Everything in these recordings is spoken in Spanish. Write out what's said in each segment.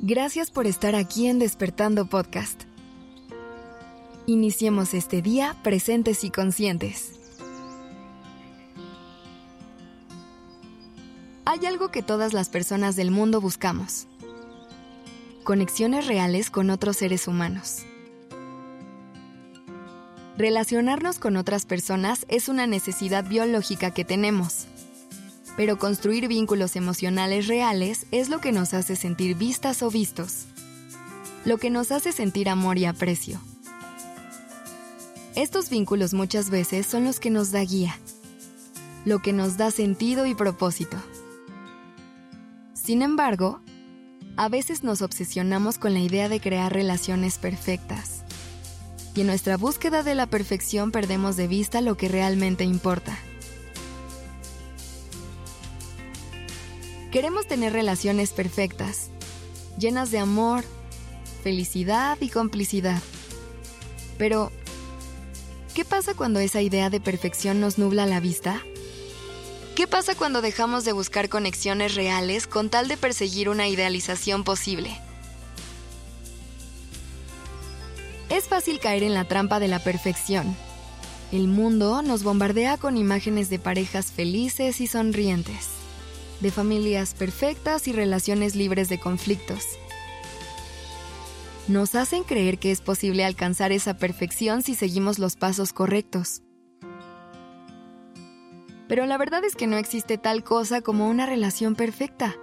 Gracias por estar aquí en Despertando Podcast. Iniciemos este día presentes y conscientes. Hay algo que todas las personas del mundo buscamos. Conexiones reales con otros seres humanos. Relacionarnos con otras personas es una necesidad biológica que tenemos pero construir vínculos emocionales reales es lo que nos hace sentir vistas o vistos, lo que nos hace sentir amor y aprecio. Estos vínculos muchas veces son los que nos da guía, lo que nos da sentido y propósito. Sin embargo, a veces nos obsesionamos con la idea de crear relaciones perfectas. Y en nuestra búsqueda de la perfección perdemos de vista lo que realmente importa Queremos tener relaciones perfectas, llenas de amor, felicidad y complicidad. Pero, ¿qué pasa cuando esa idea de perfección nos nubla la vista? ¿Qué pasa cuando dejamos de buscar conexiones reales con tal de perseguir una idealización posible? Es fácil caer en la trampa de la perfección. El mundo nos bombardea con imágenes de parejas felices y sonrientes de familias perfectas y relaciones libres de conflictos. Nos hacen creer que es posible alcanzar esa perfección si seguimos los pasos correctos. Pero la verdad es que no existe tal cosa como una relación perfecta.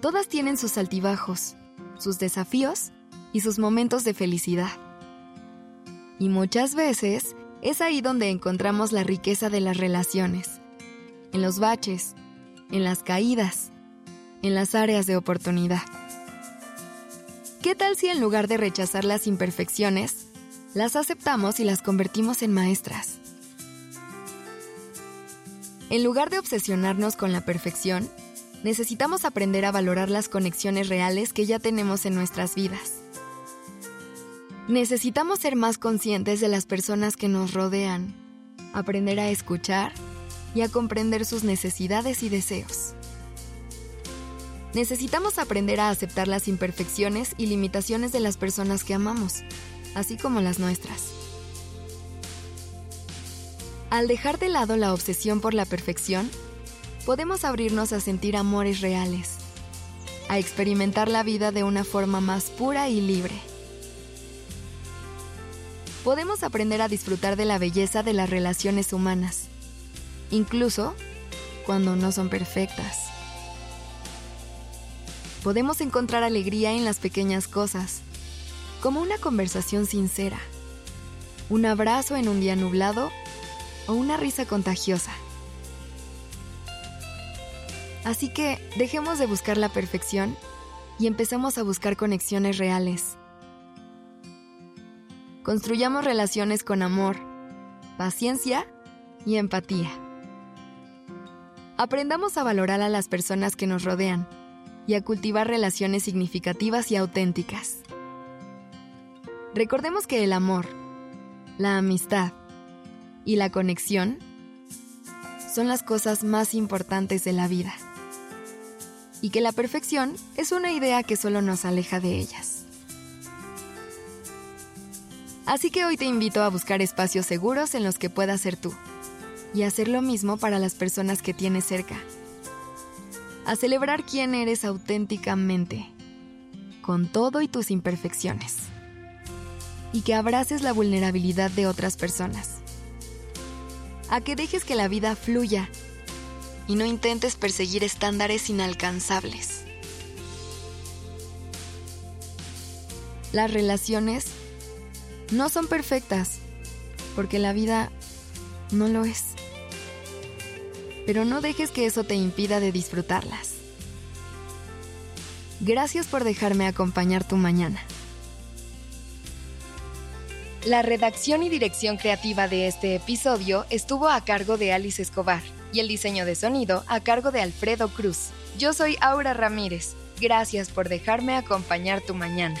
Todas tienen sus altibajos, sus desafíos y sus momentos de felicidad. Y muchas veces es ahí donde encontramos la riqueza de las relaciones, en los baches, en las caídas, en las áreas de oportunidad. ¿Qué tal si en lugar de rechazar las imperfecciones, las aceptamos y las convertimos en maestras? En lugar de obsesionarnos con la perfección, necesitamos aprender a valorar las conexiones reales que ya tenemos en nuestras vidas. Necesitamos ser más conscientes de las personas que nos rodean, aprender a escuchar y a comprender sus necesidades y deseos. Necesitamos aprender a aceptar las imperfecciones y limitaciones de las personas que amamos, así como las nuestras. Al dejar de lado la obsesión por la perfección, podemos abrirnos a sentir amores reales, a experimentar la vida de una forma más pura y libre. Podemos aprender a disfrutar de la belleza de las relaciones humanas incluso cuando no son perfectas. Podemos encontrar alegría en las pequeñas cosas, como una conversación sincera, un abrazo en un día nublado o una risa contagiosa. Así que dejemos de buscar la perfección y empecemos a buscar conexiones reales. Construyamos relaciones con amor, paciencia y empatía. Aprendamos a valorar a las personas que nos rodean y a cultivar relaciones significativas y auténticas. Recordemos que el amor, la amistad y la conexión son las cosas más importantes de la vida y que la perfección es una idea que solo nos aleja de ellas. Así que hoy te invito a buscar espacios seguros en los que puedas ser tú y hacer lo mismo para las personas que tienes cerca. A celebrar quién eres auténticamente, con todo y tus imperfecciones. Y que abraces la vulnerabilidad de otras personas. A que dejes que la vida fluya y no intentes perseguir estándares inalcanzables. Las relaciones no son perfectas, porque la vida no lo es pero no dejes que eso te impida de disfrutarlas. Gracias por dejarme acompañar tu mañana. La redacción y dirección creativa de este episodio estuvo a cargo de Alice Escobar y el diseño de sonido a cargo de Alfredo Cruz. Yo soy Aura Ramírez. Gracias por dejarme acompañar tu mañana.